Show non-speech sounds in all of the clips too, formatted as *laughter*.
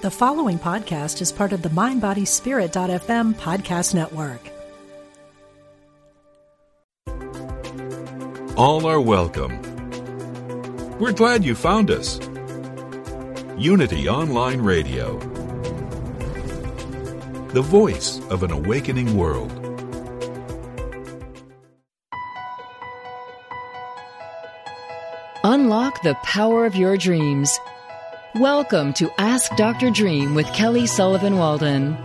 The following podcast is part of the MindBodySpirit.fm podcast network. All are welcome. We're glad you found us. Unity Online Radio, the voice of an awakening world. Unlock the power of your dreams. Welcome to Ask Dr. Dream with Kelly Sullivan Walden.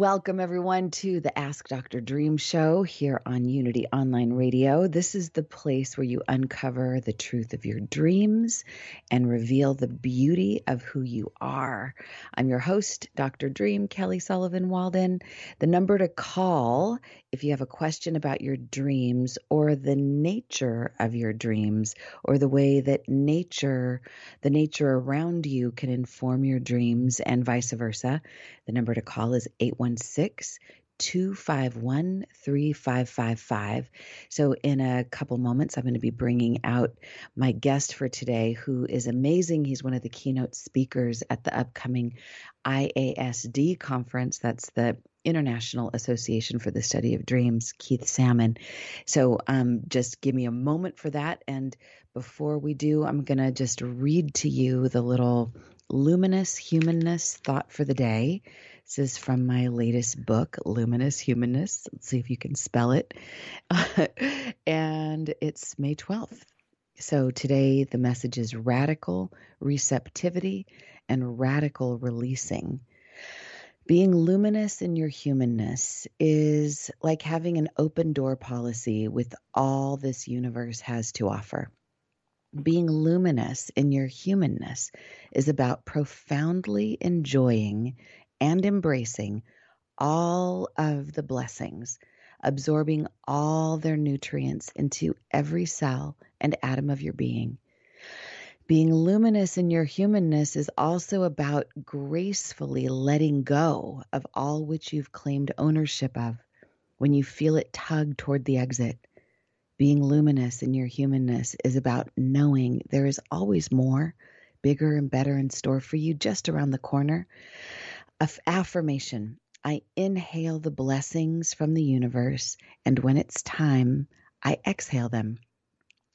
Welcome, everyone, to the Ask Dr. Dream show here on Unity Online Radio. This is the place where you uncover the truth of your dreams and reveal the beauty of who you are. I'm your host, Dr. Dream, Kelly Sullivan Walden. The number to call if you have a question about your dreams or the nature of your dreams or the way that nature, the nature around you can inform your dreams and vice versa, the number to call is 816 251 3555. So, in a couple moments, I'm going to be bringing out my guest for today, who is amazing. He's one of the keynote speakers at the upcoming IASD conference. That's the International Association for the Study of Dreams, Keith Salmon. So um, just give me a moment for that. And before we do, I'm going to just read to you the little luminous humanness thought for the day. This is from my latest book, Luminous Humanness. Let's see if you can spell it. *laughs* and it's May 12th. So today the message is radical receptivity and radical releasing. Being luminous in your humanness is like having an open door policy with all this universe has to offer. Being luminous in your humanness is about profoundly enjoying and embracing all of the blessings, absorbing all their nutrients into every cell and atom of your being being luminous in your humanness is also about gracefully letting go of all which you've claimed ownership of when you feel it tug toward the exit. Being luminous in your humanness is about knowing there is always more, bigger and better in store for you just around the corner. Affirmation I inhale the blessings from the universe, and when it's time, I exhale them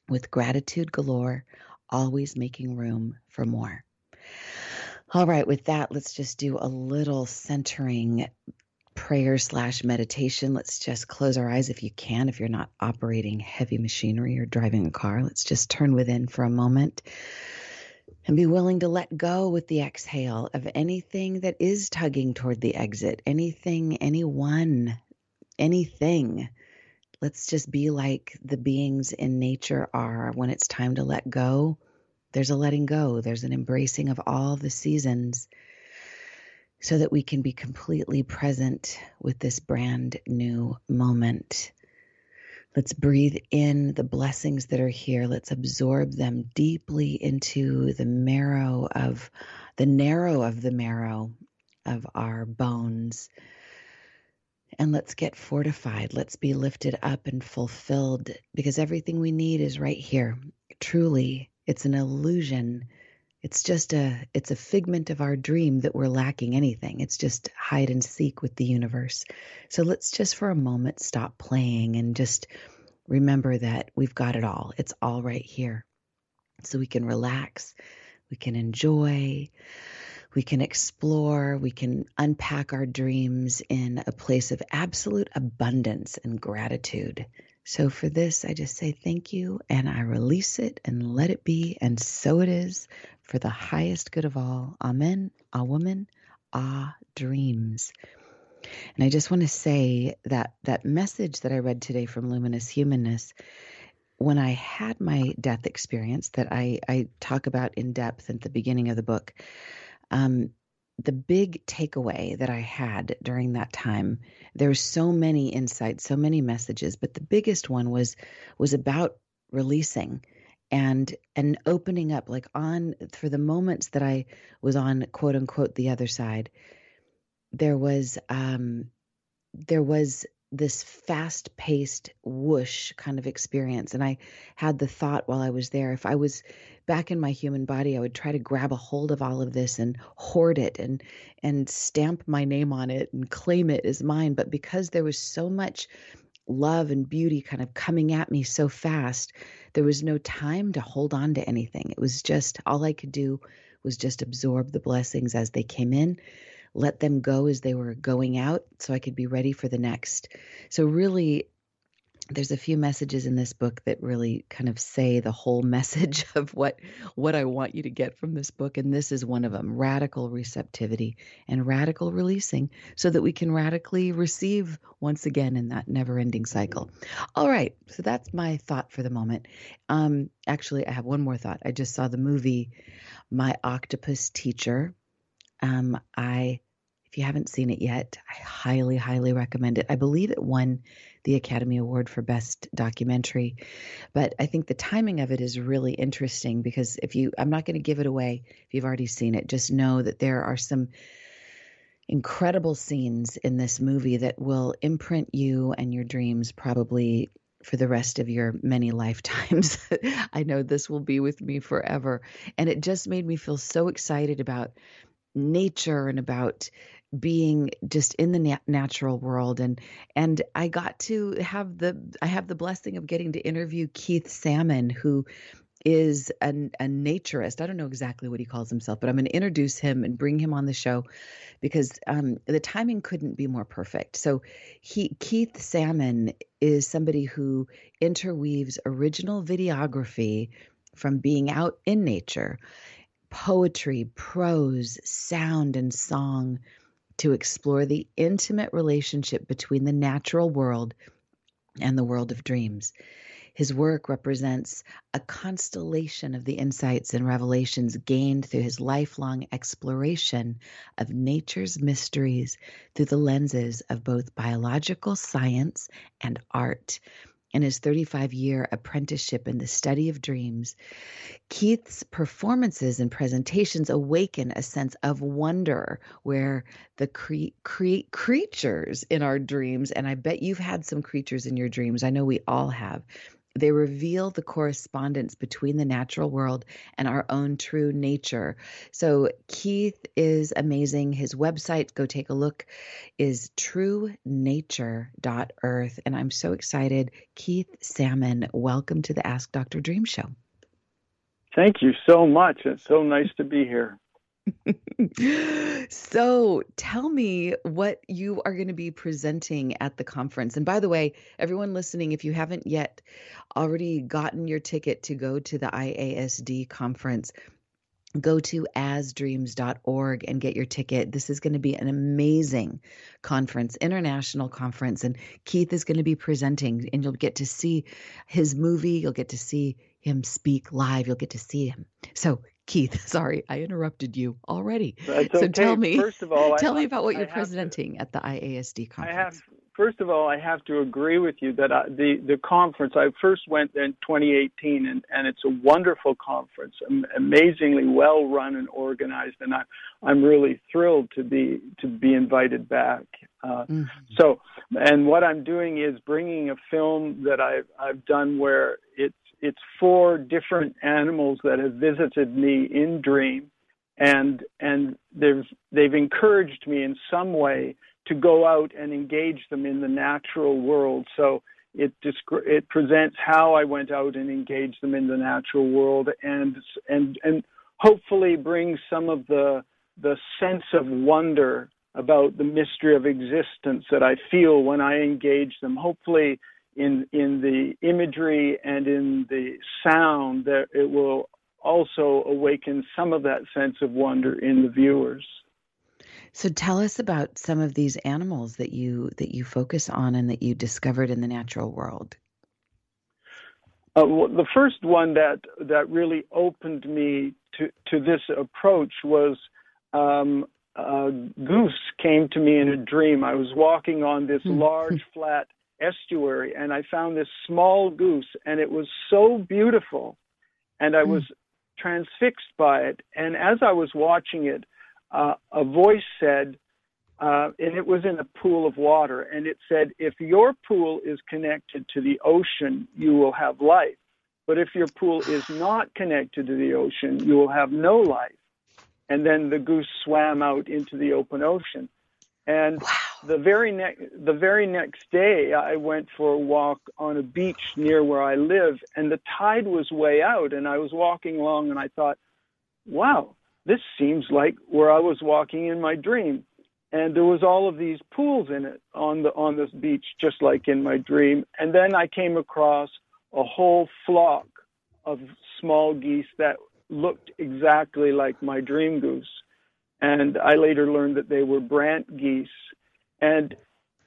with gratitude galore always making room for more. All right, with that, let's just do a little centering prayer slash meditation. Let's just close our eyes if you can, if you're not operating heavy machinery or driving a car. Let's just turn within for a moment and be willing to let go with the exhale of anything that is tugging toward the exit, anything, anyone, anything let's just be like the beings in nature are when it's time to let go. There's a letting go, there's an embracing of all the seasons so that we can be completely present with this brand new moment. Let's breathe in the blessings that are here. Let's absorb them deeply into the marrow of the narrow of the marrow of our bones and let's get fortified. Let's be lifted up and fulfilled because everything we need is right here. Truly, it's an illusion. It's just a it's a figment of our dream that we're lacking anything. It's just hide and seek with the universe. So let's just for a moment stop playing and just remember that we've got it all. It's all right here. So we can relax, we can enjoy, we can explore, we can unpack our dreams in a place of absolute abundance and gratitude. So, for this, I just say thank you and I release it and let it be. And so it is for the highest good of all. Amen. A woman, ah, dreams. And I just want to say that that message that I read today from Luminous Humanness, when I had my death experience that I, I talk about in depth at the beginning of the book, um, the big takeaway that I had during that time, there were so many insights, so many messages, but the biggest one was was about releasing and and opening up like on for the moments that I was on quote unquote the other side there was um there was this fast paced whoosh kind of experience. And I had the thought while I was there if I was back in my human body, I would try to grab a hold of all of this and hoard it and and stamp my name on it and claim it as mine. But because there was so much love and beauty kind of coming at me so fast, there was no time to hold on to anything. It was just all I could do was just absorb the blessings as they came in let them go as they were going out so I could be ready for the next. So, really, there's a few messages in this book that really kind of say the whole *laughs* message of what what I want you to get from this book and this is one of them radical receptivity and radical releasing so that we can radically receive once again in that never-ending cycle. All right, so that's my thought for the moment. Um actually I have one more thought. I just saw the movie My Octopus Teacher. Um I if you haven't seen it yet, I highly, highly recommend it. I believe it won the Academy Award for Best Documentary, but I think the timing of it is really interesting because if you, I'm not going to give it away if you've already seen it, just know that there are some incredible scenes in this movie that will imprint you and your dreams probably for the rest of your many lifetimes. *laughs* I know this will be with me forever. And it just made me feel so excited about nature and about being just in the nat- natural world and and I got to have the I have the blessing of getting to interview Keith Salmon who is a, a naturist. I don't know exactly what he calls himself, but I'm going to introduce him and bring him on the show because um, the timing couldn't be more perfect. So he Keith Salmon is somebody who interweaves original videography from being out in nature, poetry, prose, sound, and song to explore the intimate relationship between the natural world and the world of dreams. His work represents a constellation of the insights and revelations gained through his lifelong exploration of nature's mysteries through the lenses of both biological science and art in his 35 year apprenticeship in the study of dreams, Keith's performances and presentations awaken a sense of wonder where the cre- cre- creatures in our dreams, and I bet you've had some creatures in your dreams, I know we all have, they reveal the correspondence between the natural world and our own true nature. So Keith is amazing. His website, go take a look, is truenature.earth. And I'm so excited. Keith Salmon, welcome to the Ask Dr. Dream Show. Thank you so much. It's so nice to be here. *laughs* so tell me what you are going to be presenting at the conference. And by the way, everyone listening, if you haven't yet already gotten your ticket to go to the IASD conference, go to asdreams.org and get your ticket. This is going to be an amazing conference, international conference. And Keith is going to be presenting, and you'll get to see his movie. You'll get to see him speak live. You'll get to see him. So Keith, *laughs* sorry, I interrupted you already. That's so okay. tell me, first of all, *laughs* tell I, me about what I you're presenting to, at the IASD conference. I have, first of all, I have to agree with you that I, the the conference. I first went in 2018, and and it's a wonderful conference, amazingly well run and organized, and I I'm really thrilled to be to be invited back. Uh, mm-hmm. So, and what I'm doing is bringing a film that I've I've done where it's four different animals that have visited me in dream and and they've they've encouraged me in some way to go out and engage them in the natural world. So it it presents how I went out and engaged them in the natural world and and and hopefully brings some of the the sense of wonder about the mystery of existence that I feel when I engage them. Hopefully in in the imagery and in the sound that it will also awaken some of that sense of wonder in the viewers. So tell us about some of these animals that you that you focus on and that you discovered in the natural world. Uh, well, the first one that that really opened me to to this approach was um, a goose came to me in a dream. I was walking on this hmm. large flat estuary and I found this small goose and it was so beautiful and I was mm. transfixed by it. And as I was watching it, uh, a voice said, uh, and it was in a pool of water, and it said, if your pool is connected to the ocean, you will have life. But if your pool is *sighs* not connected to the ocean, you will have no life. And then the goose swam out into the open ocean. And wow. The very next the very next day, I went for a walk on a beach near where I live, and the tide was way out. And I was walking along, and I thought, "Wow, this seems like where I was walking in my dream." And there was all of these pools in it on the on this beach, just like in my dream. And then I came across a whole flock of small geese that looked exactly like my dream goose and I later learned that they were brant geese, and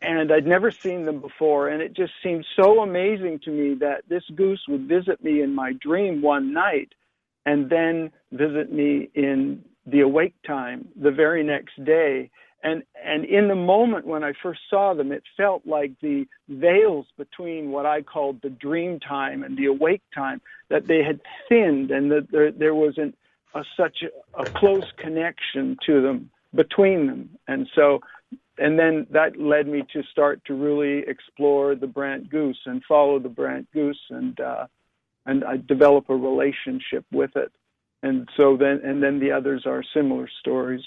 and I'd never seen them before, and it just seemed so amazing to me that this goose would visit me in my dream one night, and then visit me in the awake time the very next day. And and in the moment when I first saw them, it felt like the veils between what I called the dream time and the awake time that they had thinned, and that there there was an a, such a, a close connection to them between them, and so and then that led me to start to really explore the brant goose and follow the brant goose and uh, and I develop a relationship with it. And so then and then the others are similar stories.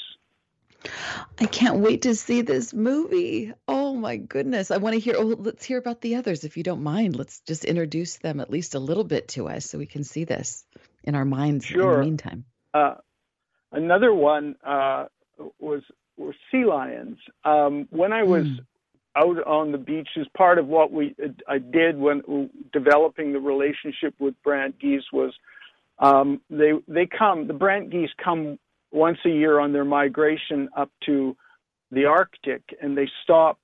I can't wait to see this movie. Oh my goodness. I want to hear oh let's hear about the others if you don't mind. Let's just introduce them at least a little bit to us so we can see this in our minds sure. in the meantime. Uh, another one uh, was were sea lions. Um, when I was mm. out on the beach, as part of what we I did when developing the relationship with brant geese was um, they they come the brant geese come once a year on their migration up to the Arctic, and they stop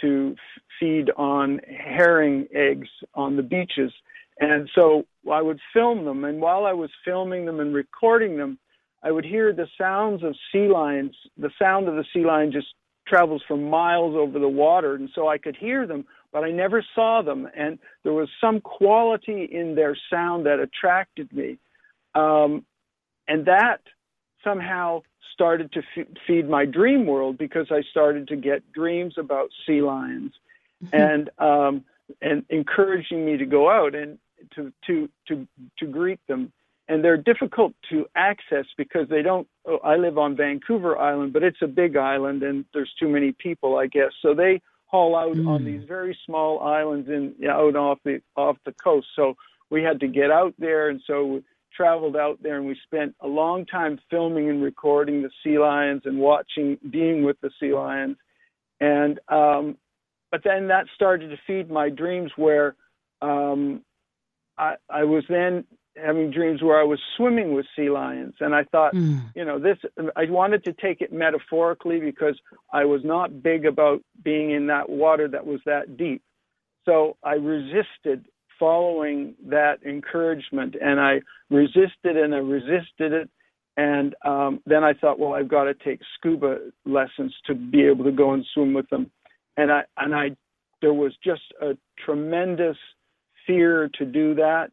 to f- feed on herring eggs on the beaches. And so I would film them, and while I was filming them and recording them, I would hear the sounds of sea lions. The sound of the sea lion just travels for miles over the water, and so I could hear them, but I never saw them. And there was some quality in their sound that attracted me, um, and that somehow started to f- feed my dream world because I started to get dreams about sea lions, mm-hmm. and um, and encouraging me to go out. And to to to to greet them and they're difficult to access because they don't oh, I live on Vancouver Island but it's a big island and there's too many people I guess. So they haul out mm. on these very small islands in out off the off the coast. So we had to get out there and so we traveled out there and we spent a long time filming and recording the sea lions and watching being with the sea lions. And um but then that started to feed my dreams where um I, I was then having dreams where I was swimming with sea lions, and I thought, mm. you know, this. I wanted to take it metaphorically because I was not big about being in that water that was that deep. So I resisted following that encouragement, and I resisted and I resisted it. And um, then I thought, well, I've got to take scuba lessons to be able to go and swim with them. And I and I, there was just a tremendous fear to do that.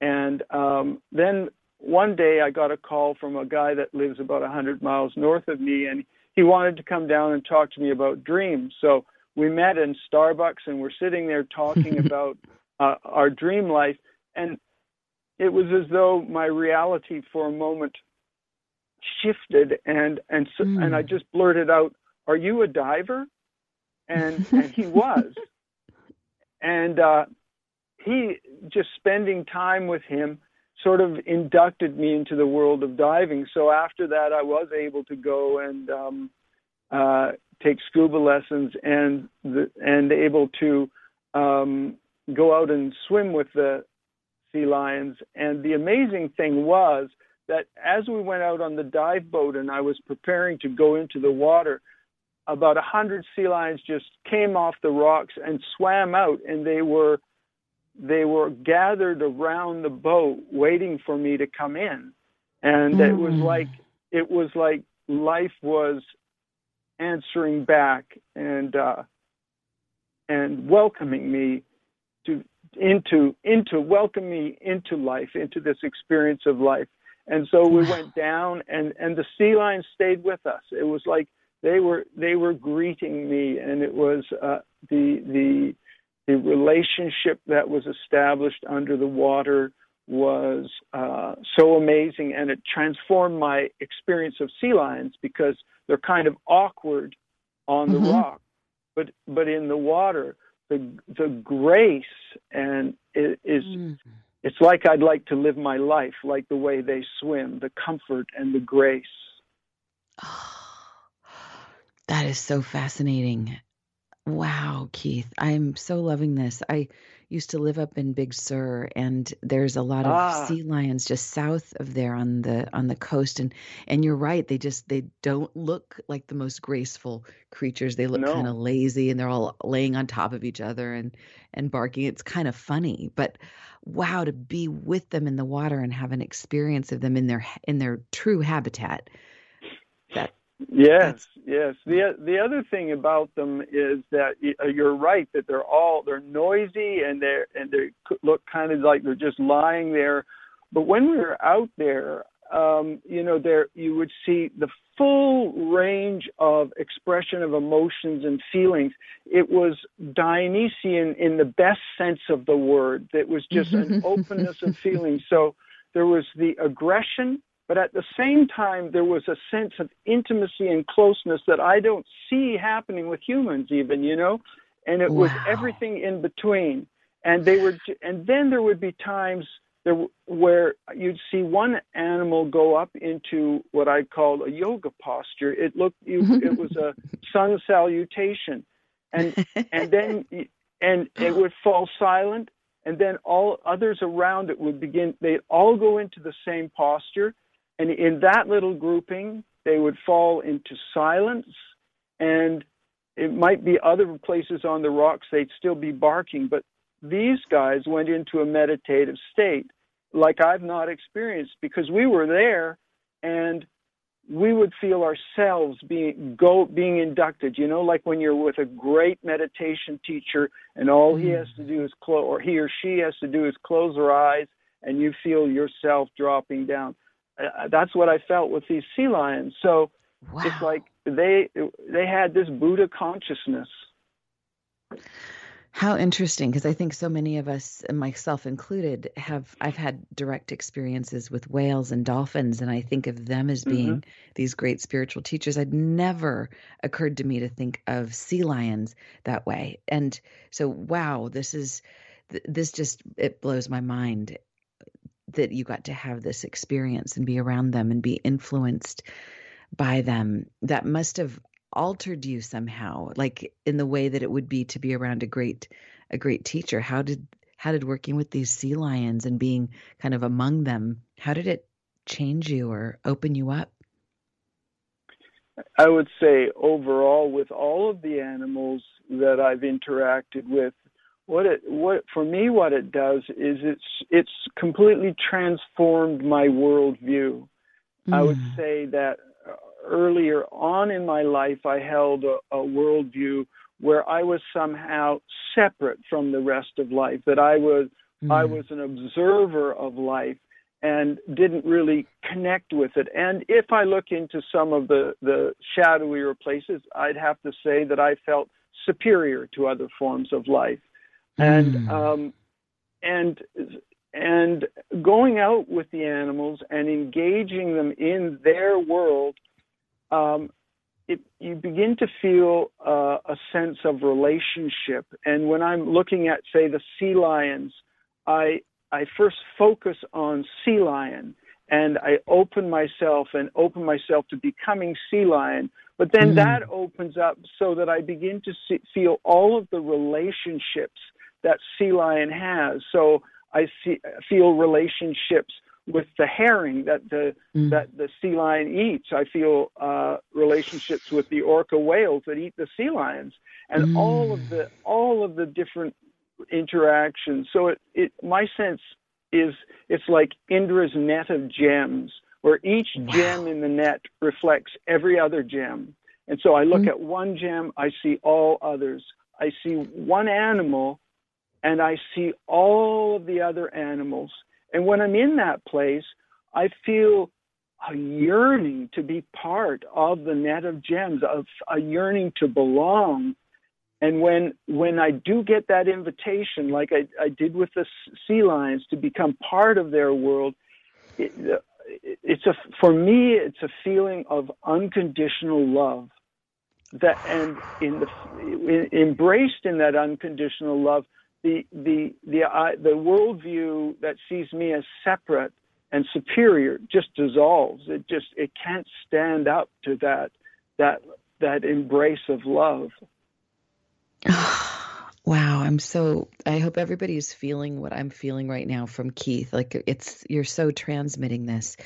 And um, then one day I got a call from a guy that lives about 100 miles north of me, and he wanted to come down and talk to me about dreams. So we met in Starbucks, and we're sitting there talking *laughs* about uh, our dream life. And it was as though my reality for a moment shifted, and and so, mm. and I just blurted out, "Are you a diver?" And and he was. *laughs* And uh, he just spending time with him sort of inducted me into the world of diving. So after that, I was able to go and um, uh, take scuba lessons and the, and able to um, go out and swim with the sea lions. And the amazing thing was that as we went out on the dive boat and I was preparing to go into the water, about a hundred sea lions just came off the rocks and swam out, and they were they were gathered around the boat waiting for me to come in and mm. it was mm. like it was like life was answering back and uh and welcoming me to into into welcome me into life into this experience of life and so we went down and and the sea lions stayed with us it was like they were they were greeting me, and it was uh, the the the relationship that was established under the water was uh, so amazing, and it transformed my experience of sea lions because they're kind of awkward on the mm-hmm. rock, but but in the water, the the grace and it is. Mm. It's like I'd like to live my life like the way they swim, the comfort and the grace. Oh, *sighs* that is so fascinating. Wow, Keith, I'm so loving this. I used to live up in Big Sur, and there's a lot of ah. sea lions just south of there on the on the coast. And and you're right, they just they don't look like the most graceful creatures. They look no. kind of lazy, and they're all laying on top of each other and and barking. It's kind of funny, but wow, to be with them in the water and have an experience of them in their in their true habitat. Yes, yes. The the other thing about them is that uh, you're right that they're all they're noisy and they and they look kind of like they're just lying there. But when we were out there, um, you know, there you would see the full range of expression of emotions and feelings. It was Dionysian in the best sense of the word. It was just an *laughs* openness of feeling. So there was the aggression but at the same time, there was a sense of intimacy and closeness that I don't see happening with humans, even, you know? And it wow. was everything in between. And they were, and then there would be times there where you'd see one animal go up into what I call a yoga posture. It looked, it was a *laughs* sun salutation, and and then *laughs* and it would fall silent, and then all others around it would begin. They'd all go into the same posture, and in that little grouping, they would fall into silence, and it might be other places on the rocks they'd still be barking, but these guys went into a meditative state like I've not experienced because we were there and we would feel ourselves being go being inducted you know like when you're with a great meditation teacher and all he has to do is close or he or she has to do is close their eyes and you feel yourself dropping down uh, that's what I felt with these sea lions. So wow. it's like they they had this Buddha consciousness. How interesting, because I think so many of us, myself included, have I've had direct experiences with whales and dolphins, and I think of them as being mm-hmm. these great spiritual teachers. I'd never occurred to me to think of sea lions that way, and so wow, this is this just it blows my mind that you got to have this experience and be around them and be influenced by them that must have altered you somehow like in the way that it would be to be around a great a great teacher. How did how did working with these sea lions and being kind of among them how did it change you or open you up? I would say overall with all of the animals that i've interacted with what it what for me what it does is it's it's completely transformed my worldview. Mm. I would mm. say that earlier on in my life I held a, a worldview where I was somehow separate from the rest of life. That I was mm. I was an observer of life and didn't really connect with it. And if I look into some of the the shadowier places, I'd have to say that I felt superior to other forms of life and mm. um, and and going out with the animals and engaging them in their world, um, it, you begin to feel uh, a sense of relationship. And when I'm looking at, say, the sea lions, I I first focus on sea lion and I open myself and open myself to becoming sea lion. But then mm. that opens up so that I begin to see, feel all of the relationships that sea lion has. So I see, feel relationships with the herring that the mm. that the sea lion eats. I feel uh, relationships with the orca whales that eat the sea lions, and mm. all of the all of the different interactions. So it, it my sense is it's like Indra's net of gems, where each wow. gem in the net reflects every other gem. And so I look mm. at one gem, I see all others. I see one animal, and I see all of the other animals. And when I'm in that place, I feel a yearning to be part of the net of gems, of a yearning to belong. And when when I do get that invitation, like I, I did with the sea lions, to become part of their world, it, it's a for me it's a feeling of unconditional love that and in the embraced in that unconditional love the the the uh, the worldview that sees me as separate and superior just dissolves it just it can't stand up to that that that embrace of love *sighs* Wow, I'm so I hope everybody's feeling what I'm feeling right now from Keith. Like it's you're so transmitting this.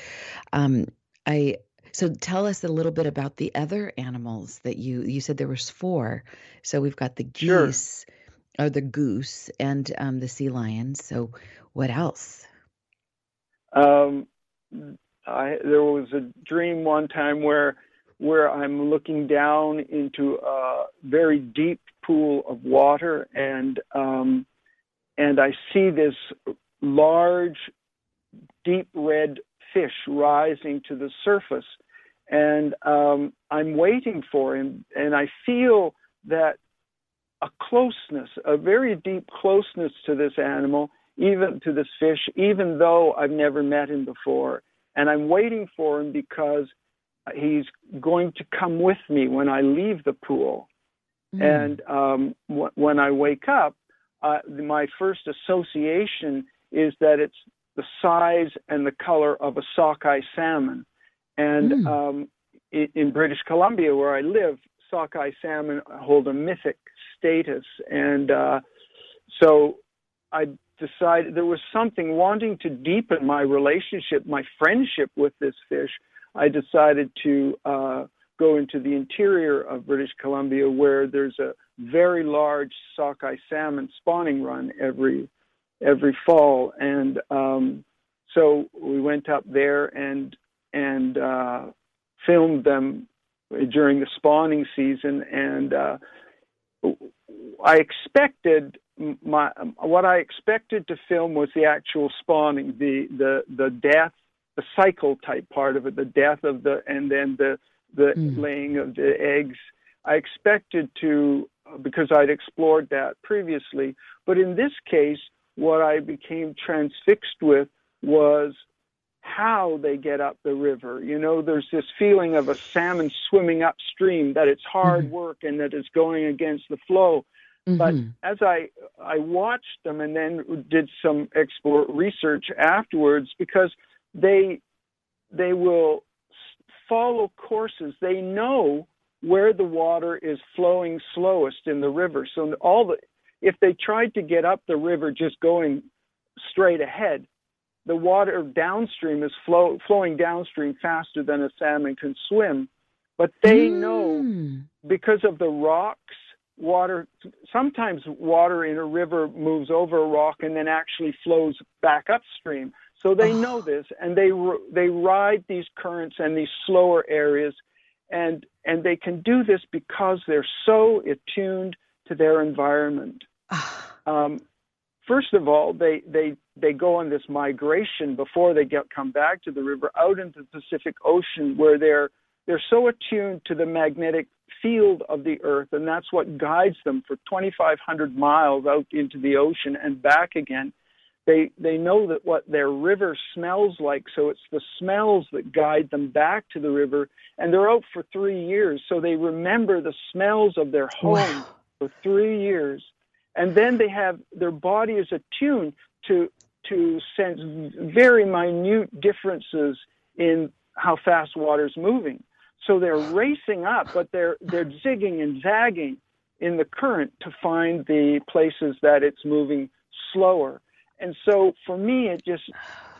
Um I so tell us a little bit about the other animals that you you said there was four. So we've got the geese sure. Or the goose and um the sea lion. So what else? Um I there was a dream one time where where I'm looking down into a very deep pool of water, and um, and I see this large, deep red fish rising to the surface, and um, I'm waiting for him, and I feel that a closeness, a very deep closeness to this animal, even to this fish, even though I've never met him before. And I'm waiting for him because he's going to come with me when I leave the pool. Mm. And um, w- when I wake up, uh, my first association is that it's the size and the color of a sockeye salmon. And mm. um, in, in British Columbia, where I live, sockeye salmon hold a mythic status. And uh, so I decided there was something wanting to deepen my relationship, my friendship with this fish I decided to uh, go into the interior of British Columbia where there's a very large sockeye salmon spawning run every every fall, and um, so we went up there and and uh, filmed them during the spawning season, and uh, I expected my what I expected to film was the actual spawning, the the the death the cycle type part of it, the death of the and then the the mm. laying of the eggs. I expected to because I'd explored that previously, but in this case, what I became transfixed with was how they get up the river. You know, there's this feeling of a salmon swimming upstream that it's hard mm work and that it's going against the flow. Mm-hmm. But as I I watched them and then did some explore research afterwards because they they will follow courses. They know where the water is flowing slowest in the river. So all the if they tried to get up the river just going straight ahead, the water downstream is flow, flowing downstream faster than a salmon can swim. But they mm. know because of the rocks, water sometimes water in a river moves over a rock and then actually flows back upstream. So they oh. know this, and they they ride these currents and these slower areas, and and they can do this because they're so attuned to their environment. um, first of all, they they they go on this migration before they get come back to the river out into the Pacific Ocean, where they're they're so attuned to the magnetic field of the earth, and that's what guides them for 2,500 miles out into the ocean and back again. They they know that what their river smells like, so it's the smells that guide them back to the river. And they're out for three years, so they remember the smells of their home wow. for three years. And then they have their body is attuned to to sense very minute differences in how fast water's moving. So they're racing up, but they're they're zigging and zagging in the current to find the places that it's moving slower and so for me, it just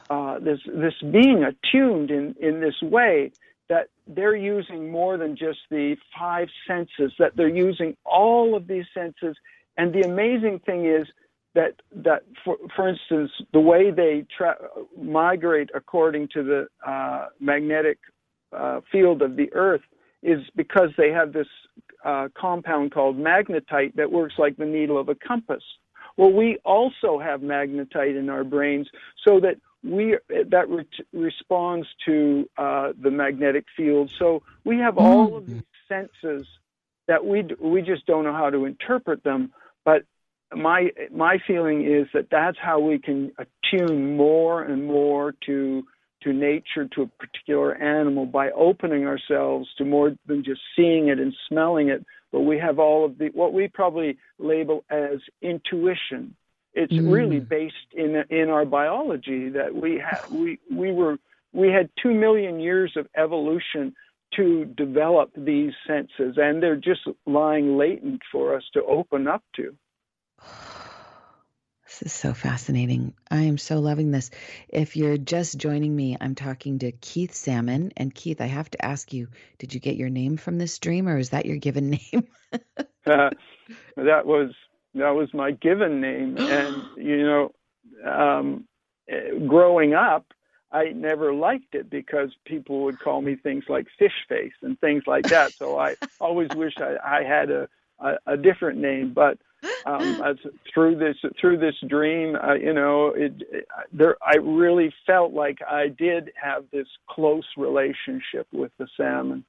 uh, this this being attuned in in this way that they're using more than just the five senses, that they're using all of these senses. And the amazing thing is that that for for instance, the way they tra- migrate according to the uh, magnetic uh, field of the Earth is because they have this uh, compound called magnetite that works like the needle of a compass. Well, we also have magnetite in our brains so that we that re- responds to uh, the magnetic field. So we have all of mm. these senses that we we just don't know how to interpret them. But my my feeling is that that's how we can attune more and more to to nature, to a particular animal by opening ourselves to more than just seeing it and smelling it. But we have all of the what we probably label as intuition. It's mm. really based in in our biology that we ha- we we were we had two million years of evolution to develop these senses, and they're just lying latent for us to open up to. *sighs* This is so fascinating. I am so loving this. If you're just joining me, I'm talking to Keith Salmon. And Keith, I have to ask you, did you get your name from this dream or is that your given name? uh, *laughs* *laughs* that was that was my given name. And you know, um, eh, growing up, I never liked it because people would call me things like fish face and things like that. So I *laughs* always wish I, I had a, a, a different name. But um, *laughs* as, through this through this dream, uh, you know, it, it, there I really felt like I did have this close relationship with the salmon.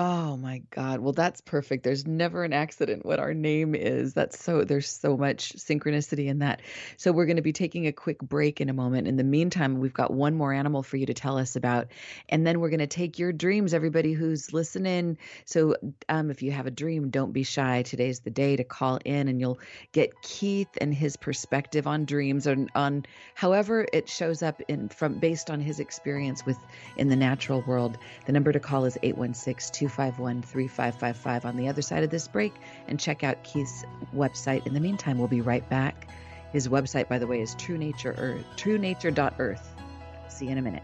Oh my God. Well, that's perfect. There's never an accident what our name is. That's so, there's so much synchronicity in that. So, we're going to be taking a quick break in a moment. In the meantime, we've got one more animal for you to tell us about. And then we're going to take your dreams, everybody who's listening. So, um, if you have a dream, don't be shy. Today's the day to call in and you'll get Keith and his perspective on dreams and on however it shows up in from based on his experience with in the natural world. The number to call is 816 251 3555 on the other side of this break and check out Keith's website. In the meantime, we'll be right back. His website, by the way, is True Nature Earth, truenature.earth. See you in a minute.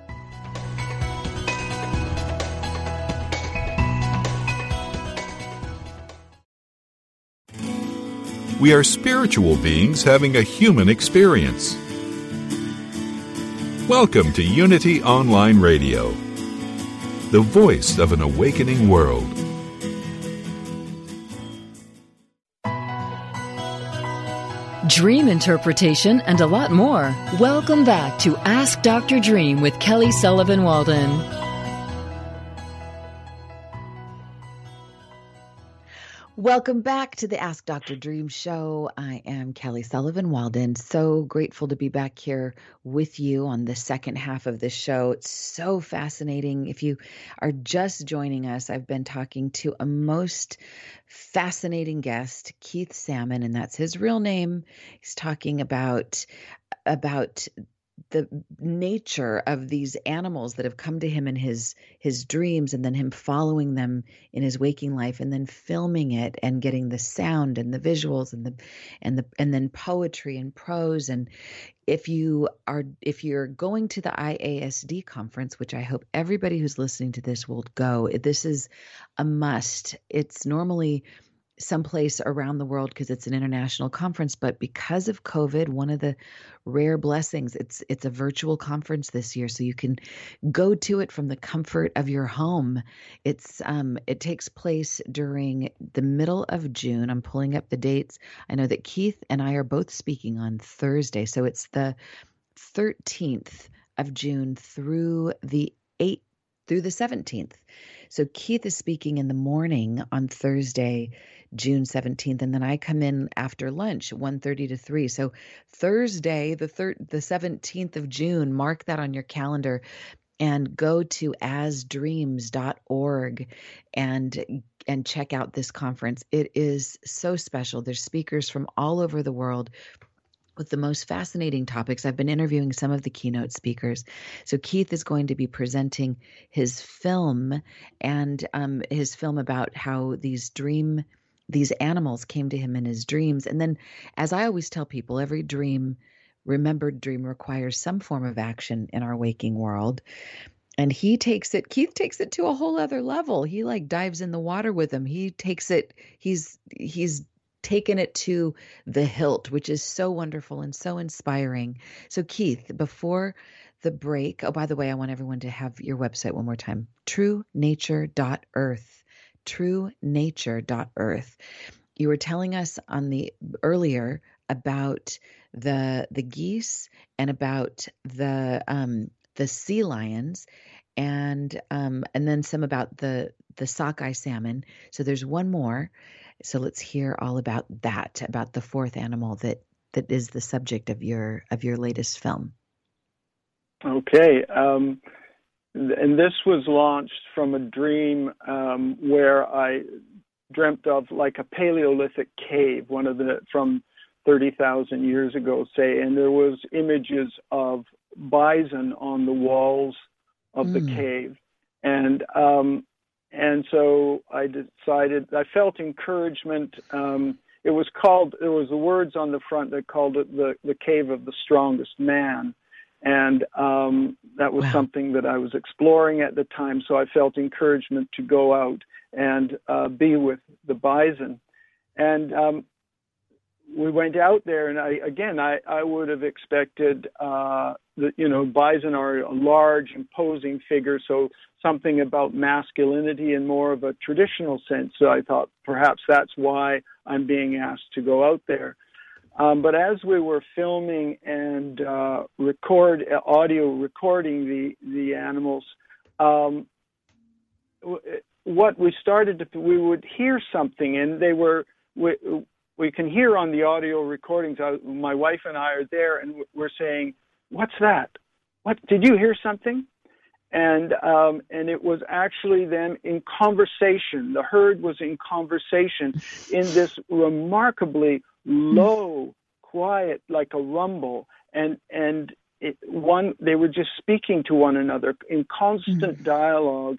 We are spiritual beings having a human experience. Welcome to Unity Online Radio the voice of an awakening world. Dream interpretation and a lot more. Welcome back to Ask Dr. Dream with Kelly Sullivan Walden. Welcome back to the Ask Dr. Dream show. I am Kelly Sullivan Walden. So grateful to be back here with you on the second half of this show. It's so fascinating. If you are just joining us, I've been talking to a most fascinating guest, Keith Salmon, and that's his real name. He's talking about about the nature of these animals that have come to him in his his dreams and then him following them in his waking life and then filming it and getting the sound and the visuals and the and the and then poetry and prose. And if you are if you're going to the IASD conference which I hope everybody who's listening to this will go this is a must. It's normally someplace around the world because it's an international conference but because of covid one of the rare blessings it's it's a virtual conference this year so you can go to it from the comfort of your home. It's um it takes place during the middle of june. I'm pulling up the dates. I know that keith and i are both speaking on thursday so it's the 13th of june through the 8th through the 17th so keith is speaking in the morning on thursday June 17th and then I come in after lunch 1:30 to 3. So Thursday the third the 17th of June mark that on your calendar and go to asdreams.org and and check out this conference. It is so special. There's speakers from all over the world with the most fascinating topics. I've been interviewing some of the keynote speakers. So, Keith is going to be presenting his film and um, his film about how these dream these animals came to him in his dreams. And then, as I always tell people, every dream, remembered dream, requires some form of action in our waking world. And he takes it, Keith takes it to a whole other level. He like dives in the water with him. He takes it, he's, he's, taken it to the hilt, which is so wonderful and so inspiring. So, Keith, before the break, oh, by the way, I want everyone to have your website one more time truenature.earth truenature.earth. You were telling us on the earlier about the the geese and about the um, the sea lions and um, and then some about the the sockeye salmon. So there's one more. So let's hear all about that, about the fourth animal that that is the subject of your of your latest film. Okay. Um, and this was launched from a dream um, where I dreamt of like a Paleolithic cave, one of the from 30,000 years ago, say, and there was images of bison on the walls of mm. the hmm. cave, and um, and so I decided I felt encouragement. Um, it was called there was the words on the front that called it the the cave of the strongest man, and um, that was wow. something that I was exploring at the time. So I felt encouragement to go out and uh, be with the bison, and um, we went out there, and I again I I would have expected uh, that you know bison are a large, imposing figure, so something about masculinity in more of a traditional sense. So I thought perhaps that's why I'm being asked to go out there. Um, but as we were filming and uh, record audio recording the the animals, um, what we started to we would hear something, and they were we, we can hear on the audio recordings. Uh, my wife and I are there, and we're saying, "What's that? What did you hear something?" And um, and it was actually them in conversation. The herd was in conversation in this remarkably low, quiet, like a rumble, and and it, one they were just speaking to one another in constant mm-hmm. dialogue,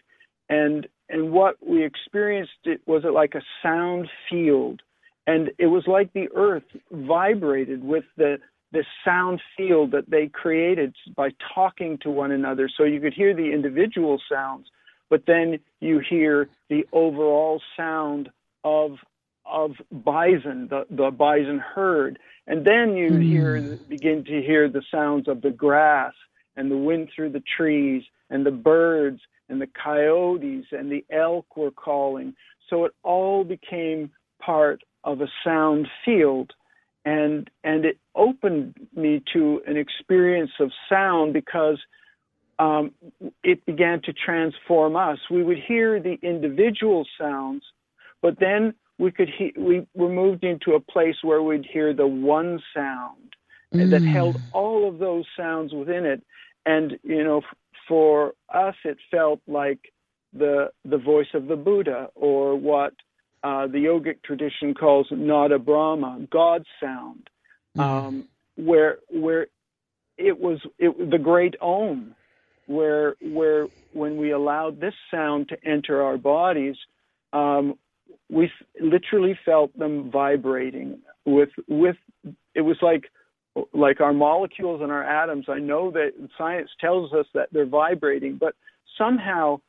and and what we experienced it was it like a sound field, and it was like the earth vibrated with the the sound field that they created by talking to one another. So you could hear the individual sounds, but then you hear the overall sound of of bison, the, the bison herd. And then you mm. hear begin to hear the sounds of the grass and the wind through the trees and the birds and the coyotes and the elk were calling. So it all became part of a sound field. And and it opened me to an experience of sound because um, it began to transform us. We would hear the individual sounds, but then we could he- we were moved into a place where we'd hear the one sound mm. that held all of those sounds within it and you know f- for us it felt like the the voice of the buddha or what uh, the yogic tradition calls nada brahma god sound mm. um, where where it was it the great om where where when we allowed this sound to enter our bodies um, we literally felt them vibrating with with it was like like our molecules and our atoms. I know that science tells us that they're vibrating but somehow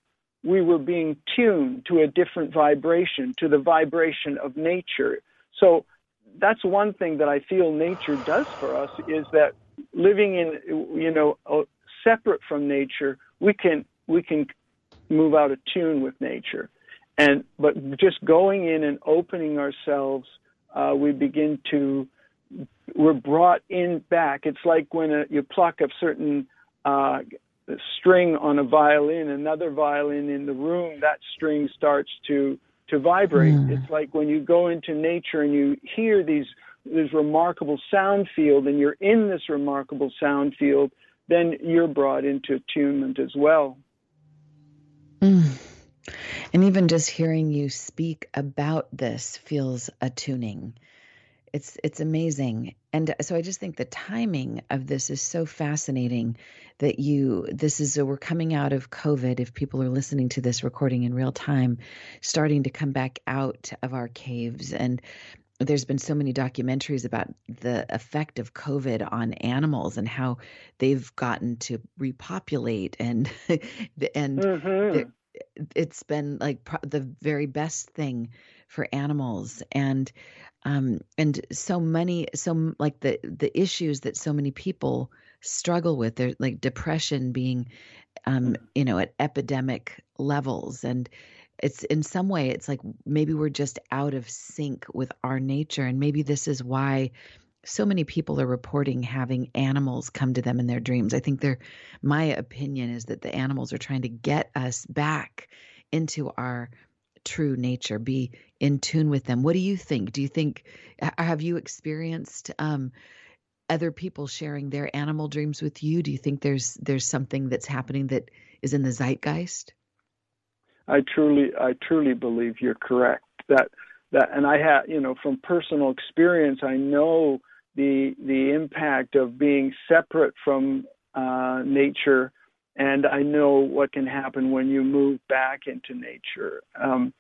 we were being tuned to a different vibration to the vibration of nature. So that's one thing that i feel nature does for us is that living in you know separate from nature we can we can move out of tune with nature and but just going in and opening ourselves, uh, we begin to we're brought in back. It's like when a, you pluck a certain uh, string on a violin, another violin in the room, that string starts to to vibrate. Mm. It's like when you go into nature and you hear these this remarkable sound field, and you're in this remarkable sound field, then you're brought into attunement as well. Mm. And even just hearing you speak about this feels attuning. It's it's amazing. And so I just think the timing of this is so fascinating that you this is we're coming out of COVID if people are listening to this recording in real time starting to come back out of our caves and there's been so many documentaries about the effect of COVID on animals and how they've gotten to repopulate and *laughs* and mm-hmm it's been like pro- the very best thing for animals and um and so many so like the the issues that so many people struggle with they're like depression being um mm. you know at epidemic levels and it's in some way it's like maybe we're just out of sync with our nature and maybe this is why so many people are reporting having animals come to them in their dreams. I think they're, my opinion is that the animals are trying to get us back into our true nature, be in tune with them. What do you think? Do you think, have you experienced um, other people sharing their animal dreams with you? Do you think there's there's something that's happening that is in the zeitgeist? I truly, I truly believe you're correct. That that, and I have, you know, from personal experience, I know the the impact of being separate from uh, nature, and I know what can happen when you move back into nature. Um,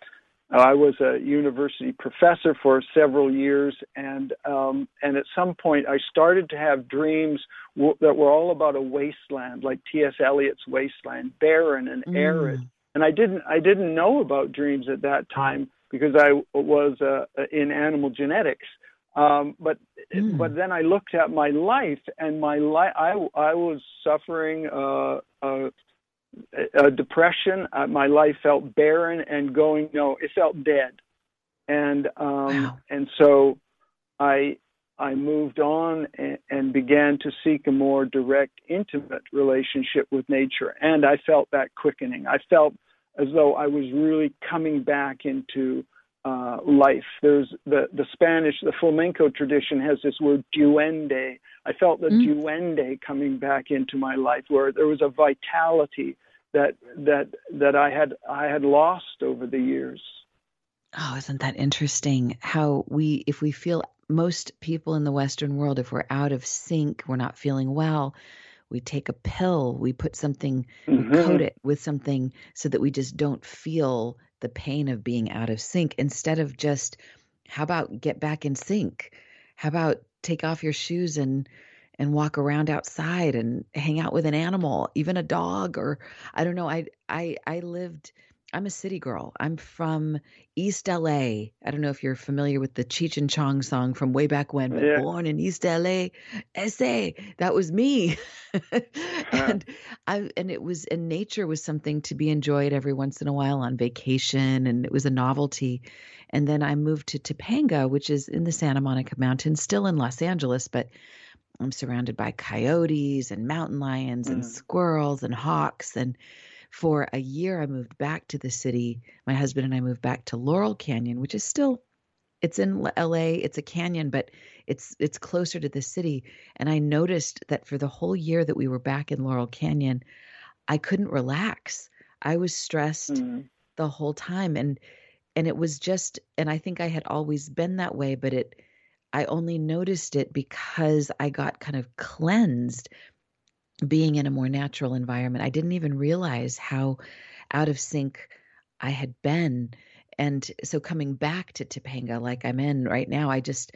I was a university professor for several years, and um, and at some point I started to have dreams w- that were all about a wasteland, like T.S. Eliot's wasteland, barren and mm. arid. And I didn't I didn't know about dreams at that time because I was uh, in animal genetics. Um, but mm. but then I looked at my life, and my life I I was suffering uh, a, a depression. Uh, my life felt barren and going no, it felt dead, and um, wow. and so I I moved on and, and began to seek a more direct, intimate relationship with nature, and I felt that quickening. I felt as though I was really coming back into uh, life. There's the, the Spanish, the flamenco tradition has this word duende. I felt the mm. duende coming back into my life, where there was a vitality that that that I had I had lost over the years. Oh, isn't that interesting? How we, if we feel most people in the Western world, if we're out of sync, we're not feeling well, we take a pill, we put something, mm-hmm. we coat it with something so that we just don't feel the pain of being out of sync instead of just, how about get back in sync? How about take off your shoes and and walk around outside and hang out with an animal, even a dog or I don't know. I I I lived I'm a city girl. I'm from East LA. I don't know if you're familiar with the Cheech and Chong song from way back when, but yeah. born in East LA, SA. That was me. *laughs* and I and it was and nature was something to be enjoyed every once in a while on vacation and it was a novelty. And then I moved to Topanga, which is in the Santa Monica Mountains, still in Los Angeles, but I'm surrounded by coyotes and mountain lions mm. and squirrels and hawks and for a year I moved back to the city. My husband and I moved back to Laurel Canyon, which is still it's in LA, it's a canyon, but it's it's closer to the city. And I noticed that for the whole year that we were back in Laurel Canyon, I couldn't relax. I was stressed mm-hmm. the whole time and and it was just and I think I had always been that way, but it I only noticed it because I got kind of cleansed being in a more natural environment. I didn't even realize how out of sync I had been. And so coming back to Topanga, like I'm in right now, I just,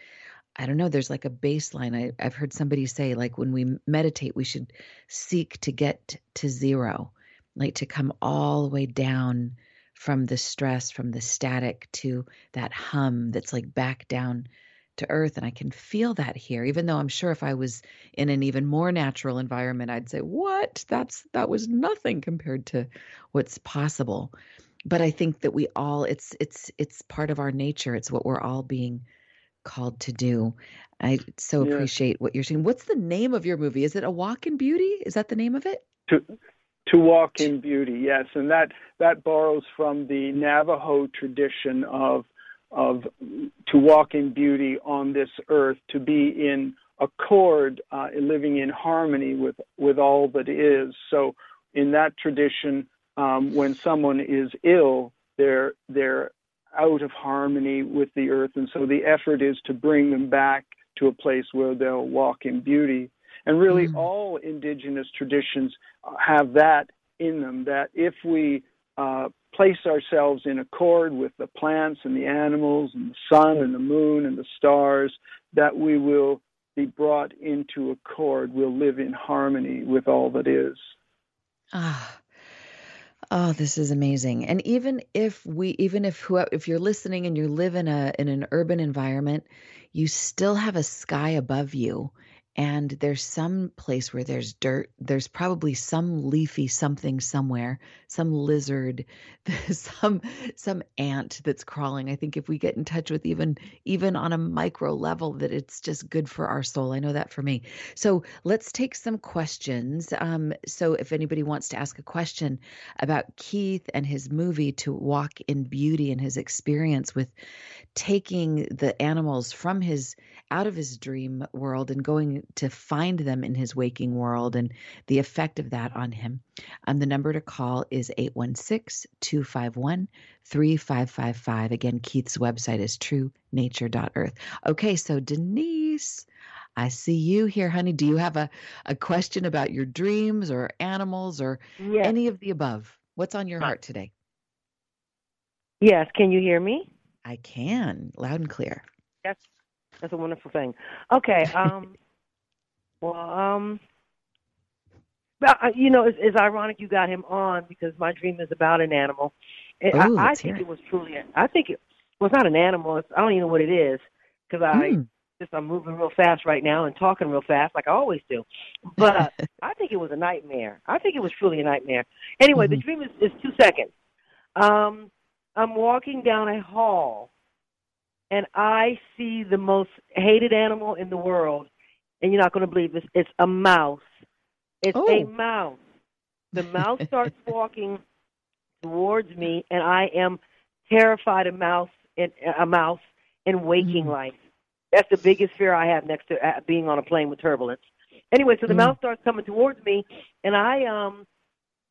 I don't know, there's like a baseline. I, I've heard somebody say, like, when we meditate, we should seek to get to zero, like to come all the way down from the stress, from the static to that hum that's like back down to earth and I can feel that here even though I'm sure if I was in an even more natural environment I'd say what? That's that was nothing compared to what's possible. But I think that we all it's it's it's part of our nature. It's what we're all being called to do. I so yeah. appreciate what you're saying. What's the name of your movie? Is it a walk in beauty? Is that the name of it? To to walk in beauty yes and that that borrows from the Navajo tradition of of to walk in beauty on this earth, to be in accord, uh, living in harmony with with all that is. So, in that tradition, um, when someone is ill, they're they're out of harmony with the earth, and so the effort is to bring them back to a place where they'll walk in beauty. And really, mm. all indigenous traditions have that in them. That if we uh, place ourselves in accord with the plants and the animals and the sun and the moon and the stars, that we will be brought into accord, we'll live in harmony with all that is. Ah. Oh, this is amazing. And even if we even if who if you're listening and you live in a in an urban environment, you still have a sky above you and there's some place where there's dirt there's probably some leafy something somewhere some lizard *laughs* some some ant that's crawling. I think if we get in touch with even even on a micro level that it's just good for our soul. I know that for me. So let's take some questions. Um, so if anybody wants to ask a question about keith and his movie to walk in beauty and his experience with taking the animals from his out of his dream world and going to find them in his waking world and the effect of that on him. Um, the number to call is 816 251 3555. Again, Keith's website is truenature.earth. Okay, so Denise, I see you here, honey. Do you have a, a question about your dreams or animals or yes. any of the above? What's on your heart today? Yes, can you hear me? I can, loud and clear. Yes, that's a wonderful thing. Okay. *laughs* Um, well, um, but, uh, you know, it's, it's ironic you got him on because my dream is about an animal. Ooh, I, I think it. it was truly. I think it was not an animal. It's, I don't even know what it is because I mm. just I'm moving real fast right now and talking real fast like I always do. But *laughs* I think it was a nightmare. I think it was truly a nightmare. Anyway, mm-hmm. the dream is, is two seconds. Um, I'm walking down a hall and I see the most hated animal in the world, and you're not going to believe this. It's a mouse. It's oh. a mouse. The *laughs* mouse starts walking towards me, and I am terrified of mouse in a mouse in waking mm. life. That's the biggest fear I have next to uh, being on a plane with turbulence. Anyway, so the mm. mouse starts coming towards me, and I um,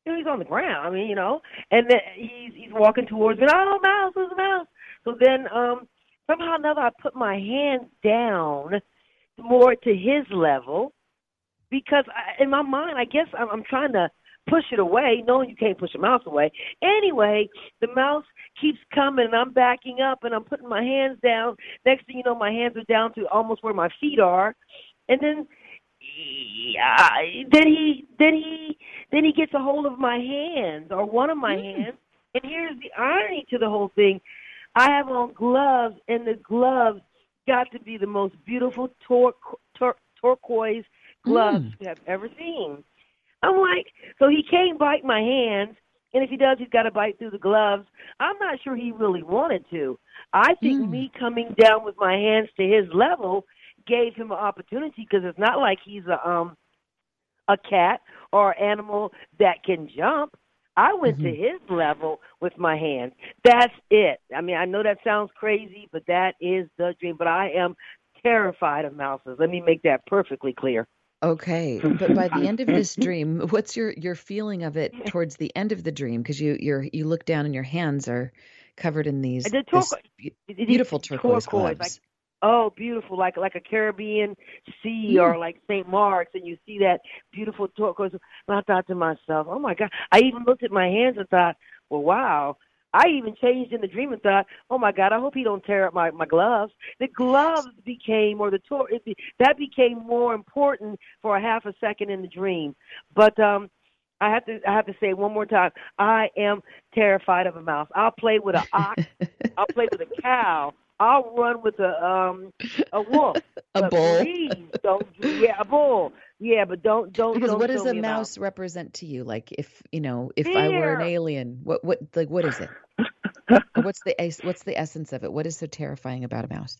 you know, he's on the ground. I mean, you know, and then he's he's walking towards me. Oh, mouse, there's a mouse. So then um, somehow or another I put my hands down more to his level because I, in my mind, I guess I'm, I'm trying to push it away, knowing you can't push a mouse away. Anyway, the mouse keeps coming, and I'm backing up, and I'm putting my hands down. Next thing you know, my hands are down to almost where my feet are, and then yeah, then he then he then he gets a hold of my hands or one of my mm. hands. And here's the irony to the whole thing. I have on gloves, and the gloves got to be the most beautiful tor- tor- turquoise gloves mm. you have ever seen. I'm like, so he can't bite my hands, and if he does, he's got to bite through the gloves. I'm not sure he really wanted to. I think mm. me coming down with my hands to his level gave him an opportunity because it's not like he's a um a cat or animal that can jump. I went mm-hmm. to his level with my hands. That's it. I mean, I know that sounds crazy, but that is the dream. But I am terrified of mouses. Let me make that perfectly clear. Okay, but by the end of this dream, *laughs* what's your your feeling of it towards the end of the dream? Because you you're you look down and your hands are covered in these the beautiful turquoise, turquoise gloves. Oh, beautiful, like like a Caribbean sea mm. or like St. Mark's, and you see that beautiful turquoise. And I thought to myself, oh my God! I even looked at my hands and thought, well, wow. I even changed in the dream and thought, oh my God, I hope he don't tear up my my gloves. The gloves became, or the tour, that became more important for a half a second in the dream. But um, I have to I have to say one more time. I am terrified of a mouse. I'll play with an ox. *laughs* I'll play with a cow. I'll run with a um a *laughs* wolf. a bull. Please don't. Yeah, a bull. Yeah, but don't don't. Because don't what does a mouse represent to you? Like if you know, if Fear. I were an alien, what what like what is it? *laughs* what's the what's the essence of it? What is so terrifying about a mouse?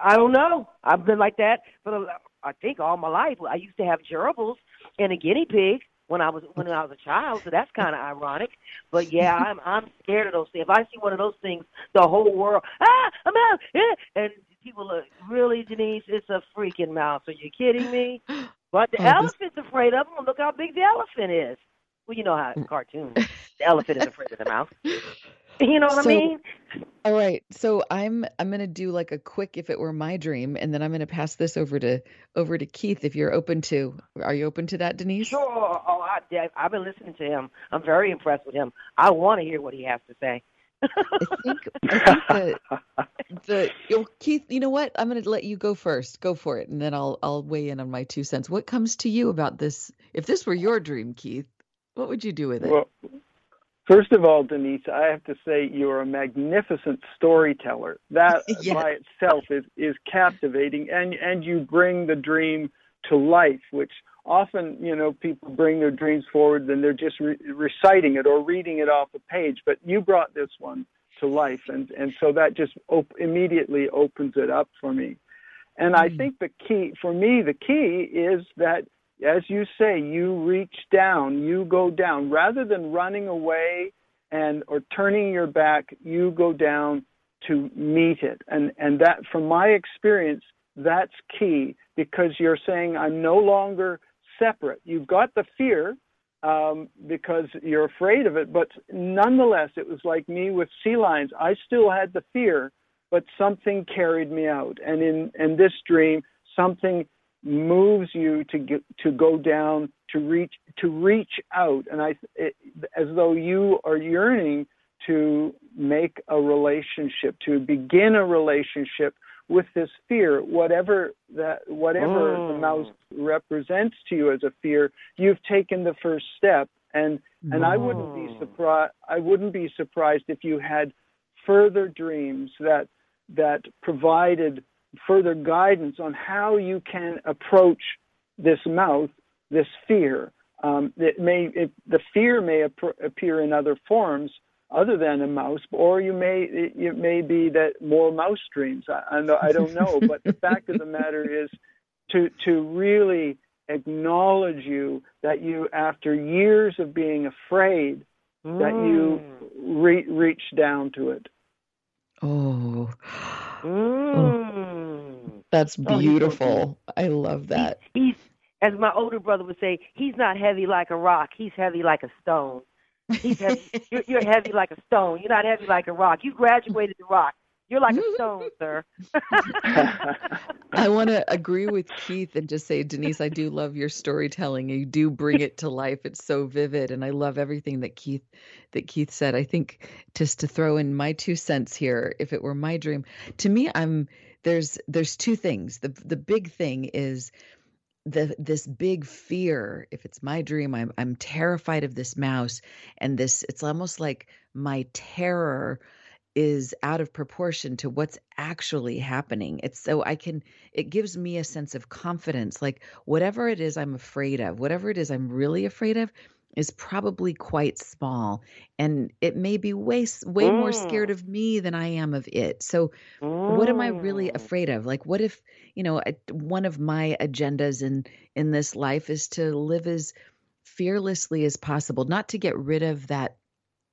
I don't know. I've been like that for the, I think all my life. I used to have gerbils and a guinea pig when I was when I was a child, so that's kind of ironic. But yeah, I'm I'm scared of those things. If I see one of those things, the whole world ah, a mouse, yeah. and people look really, Denise, it's a freaking mouse. Are you kidding me? *laughs* But the oh, elephant's this... afraid of them. Look how big the elephant is. Well, you know how it's cartoon. the elephant is afraid of the mouse. *laughs* You know what so, I mean? All right. So I'm I'm gonna do like a quick if it were my dream, and then I'm gonna pass this over to over to Keith if you're open to. Are you open to that, Denise? Sure. Oh, I, I've been listening to him. I'm very impressed with him. I want to hear what he has to say. I think I think that the you know, Keith, you know what? I'm going to let you go first. Go for it, and then I'll I'll weigh in on my two cents. What comes to you about this? If this were your dream, Keith, what would you do with it? Well, First of all, Denise, I have to say you're a magnificent storyteller. That *laughs* by itself is, is captivating, and and you bring the dream to life, which often, you know, people bring their dreams forward and they're just re- reciting it or reading it off a page. But you brought this one to life, and and so that just op- immediately opens it up for me. And I hmm. think the key for me, the key is that, as you say, you reach down, you go down, rather than running away and or turning your back, you go down to meet it. And and that, from my experience, that's key because you're saying I'm no longer separate. You've got the fear um, because you're afraid of it, but nonetheless, it was like me with sea lions. I still had the fear, but something carried me out. And in, in this dream, something moves you to get, to go down to reach to reach out and i it, as though you are yearning to make a relationship to begin a relationship with this fear, whatever that whatever the mm. mouse represents to you as a fear, you've taken the first step. And and I wouldn't be mm. surprised. I wouldn't be surprised if you had further dreams that that provided further guidance on how you can approach this mouth, this fear. Um, it may it, the fear may ap- appear in other forms, other than a mouse, or you may it may be that more mouse dreams. I, I don't know, but the fact of the matter is to to really acknowledge you that you after years of being afraid mm. that you mm. re- reach down to it. Oh. Mm. oh. Mm. That's oh, beautiful. Oh, I love that. He, he's as my older brother would say, he's not heavy like a rock, he's heavy like a stone. He's heavy. *laughs* you're, you're heavy like a stone. You're not heavy like a rock. You graduated the rock. You're like a stone, *laughs* sir. I *laughs* want to agree with Keith and just say, Denise, I do love your storytelling. You do bring it to life. It's so vivid, and I love everything that Keith that Keith said. I think just to throw in my two cents here, if it were my dream, to me, I'm there's there's two things. The the big thing is the this big fear if it's my dream i'm i'm terrified of this mouse and this it's almost like my terror is out of proportion to what's actually happening it's so i can it gives me a sense of confidence like whatever it is i'm afraid of whatever it is i'm really afraid of is probably quite small and it may be way way mm. more scared mm. of me than I am of it. So mm. what am I really mm. afraid of? Like what if, you know, one of my agendas in in this life is to live as fearlessly as possible, not to get rid of that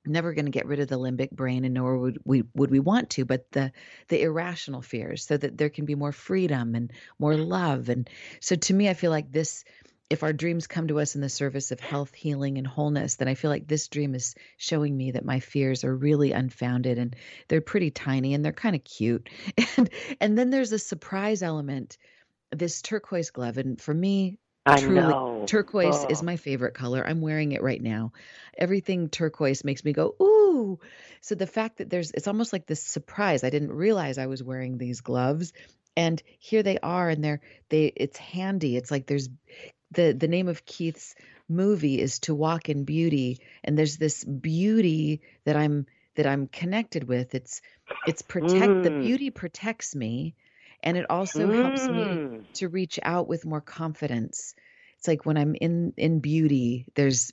never going to get rid of the limbic brain and nor would we would we want to but the the irrational fears so that there can be more freedom and more love and so to me i feel like this if our dreams come to us in the service of health, healing, and wholeness, then I feel like this dream is showing me that my fears are really unfounded and they're pretty tiny and they're kind of cute. *laughs* And and then there's a surprise element, this turquoise glove. And for me, I truly know. turquoise oh. is my favorite color. I'm wearing it right now. Everything turquoise makes me go, ooh. So the fact that there's it's almost like this surprise. I didn't realize I was wearing these gloves and here they are and they're they it's handy it's like there's the the name of Keith's movie is To Walk in Beauty, and there's this beauty that I'm that I'm connected with. It's it's protect mm. the beauty protects me, and it also mm. helps me mm. to reach out with more confidence. It's like when I'm in in beauty, there's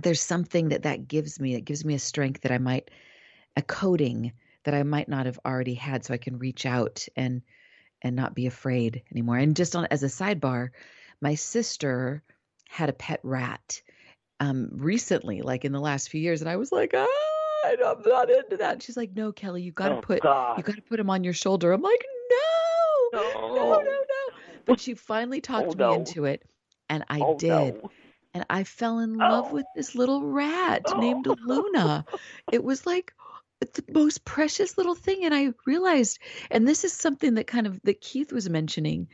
there's something that that gives me. It gives me a strength that I might a coding that I might not have already had, so I can reach out and and not be afraid anymore. And just on as a sidebar, my sister had a pet rat um, recently, like in the last few years, and I was like, ah, I'm not into that. And she's like, no, Kelly, you got to oh, put God. you got to put him on your shoulder. I'm like, no, no, no, no, no. But she finally *laughs* talked oh, me no. into it, and I oh, did. No. And I fell in love with this little rat *laughs* named Luna. It was like the most precious little thing and i realized and this is something that kind of that keith was mentioning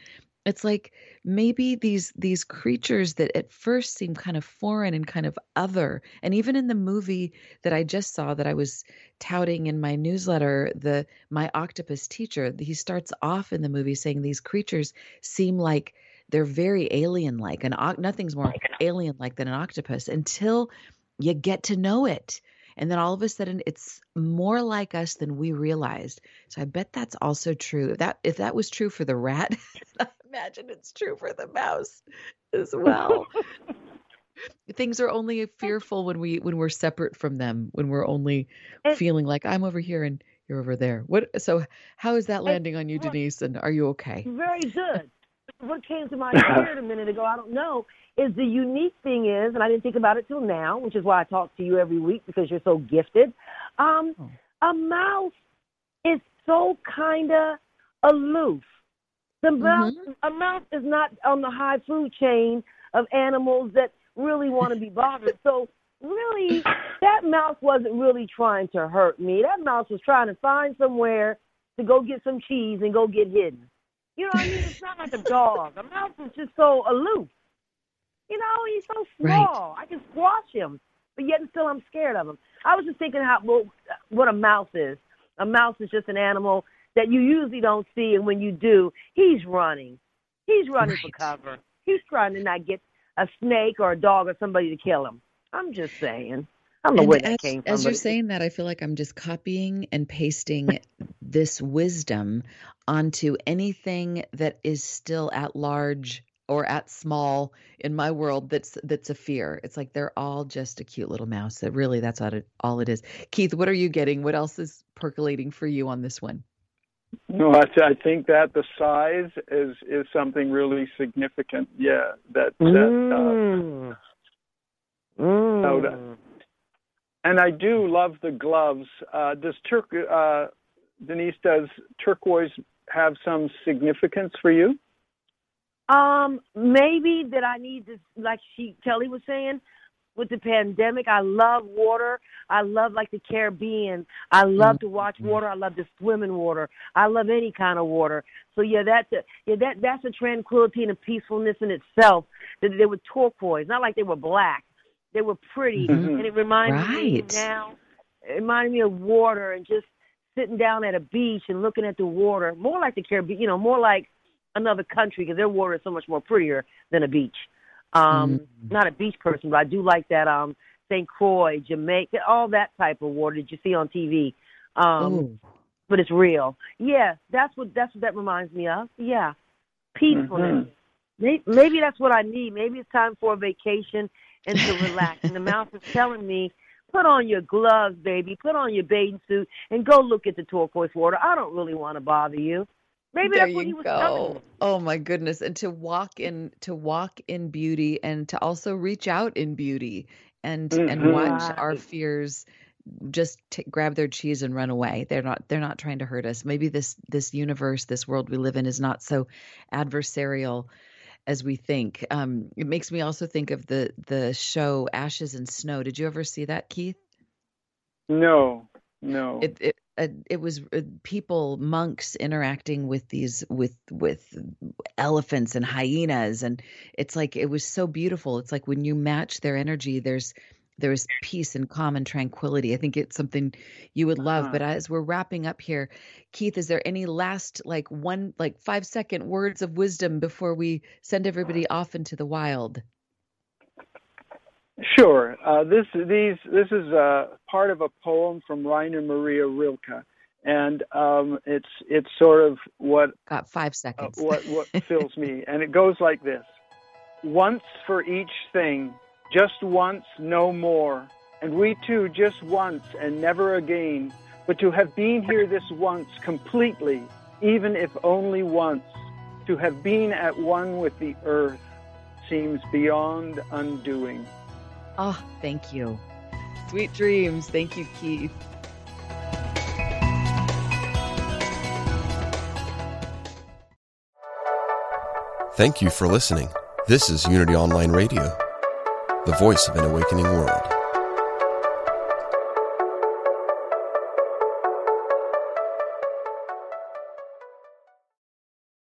it's like maybe these these creatures that at first seem kind of foreign and kind of other and even in the movie that i just saw that i was touting in my newsletter the my octopus teacher he starts off in the movie saying these creatures seem like they're very alien like and nothing's more alien like than an octopus until you get to know it. And then all of a sudden it's more like us than we realized. So i bet that's also true. If that if that was true for the rat *laughs* imagine it's true for the mouse as *laughs* well. Things are only fearful when we when we're separate from them, when we're only And- feeling like I'm over here and you're over there. What so how is that landing on you, Denise? And are you okay? Very good. What came to my *laughs* spirit a minute ago, I don't know, is the unique thing is, and I didn't think about it till now, which is why I talk to you every week because you're so gifted. Um, Oh. A mouse is so kind of aloof. The mouse, mm-hmm. a mouse is not on the high food chain of animals that really want to be bothered. So really, that mouse wasn't really trying to hurt me. That mouse was trying to find somewhere to go get some cheese and go get hidden. You know what I mean? It's not like a dog. A mouse is just so aloof. You know, he's so Right. small. I can squash him, but yet and still I'm scared of him. I was just thinking how well, what a mouse is. A mouse is just an animal that you usually don't see, and when you do, he's running. He's running for cover. He's trying to not get a snake or a dog or somebody to kill him. I'm just saying. I don't know And where that as, came from. as you're saying that, I feel like I'm just copying and pasting *laughs* this wisdom onto anything that is still at large or at small in my world that's that's a fear. It's like they're all just a cute little mouse. That really that's all it, all it is. Keith, what are you getting? What else is percolating for you on this one? No, I, th- I think that the size is is something really significant. Yeah, that that. Uh, Mm. Mm. that- and I do love the gloves. Uh, does Turk uh, Denise does turquoise have some significance for you? Um, maybe that I need to, like she Kelly was saying, with the pandemic. I love water. I love like the Caribbean. I love to watch water. I love to swim in water. I love any kind of water. So yeah, that's a, yeah that that's a tranquility and a peacefulness in itself. That they were turquoise, not like they were black. They were pretty, Mhm. and it reminded me now. It reminded me of water and just sitting down at a beach and looking at the water, more like the Caribbean. You know, more like another country because their water is so much more prettier than a beach. Um, Mm. Not a beach person, but I do like that. Um, St. Croix, Jamaica, all that type of water that you see on TV. Um, Ooh. but it's real. Yeah, that's what that's what that reminds me of. Yeah, peacefulness. Maybe, maybe that's what I need. Maybe it's time for a vacation and to relax. and the mouse is telling me, put on your gloves, baby. Put on your bathing suit and go look at the turquoise water. I don't really want to bother you. Maybe there that's what he you was go. me. Oh my goodness. And to walk in to walk in beauty and to also reach out in beauty and and Mhm. watch our fears just t- grab their cheese and run away. They're not they're not trying to hurt us. Maybe this this universe, this world we live in is not so adversarial as we think. Um it makes me also think of the the show Ashes and Snow. Did you ever see that, Keith? No, no. it it uh, it was uh, people monks interacting with these with with elephants and hyenas and it's like it was so beautiful. It's like when you match their energy there's there's peace and calm and tranquility. I think it's something you would love Uh-huh. but as we're wrapping up here keith is there any last like one like 5 second words of wisdom before we send everybody off into the wild Sure. Uh, this these this is uh, part of a poem from Rainer Maria Rilke, and um, it's it's sort of what got 5 uh, seconds what what fills me, *laughs* and it goes like this: Once for each thing, just once, no more, and we too just once and never again. But to have been here this once completely, even if only once, to have been at one with the earth, seems beyond undoing. Oh thank you sweet dreams thank you keith Thank you for listening. This is Unity Online Radio, the voice of an awakening world.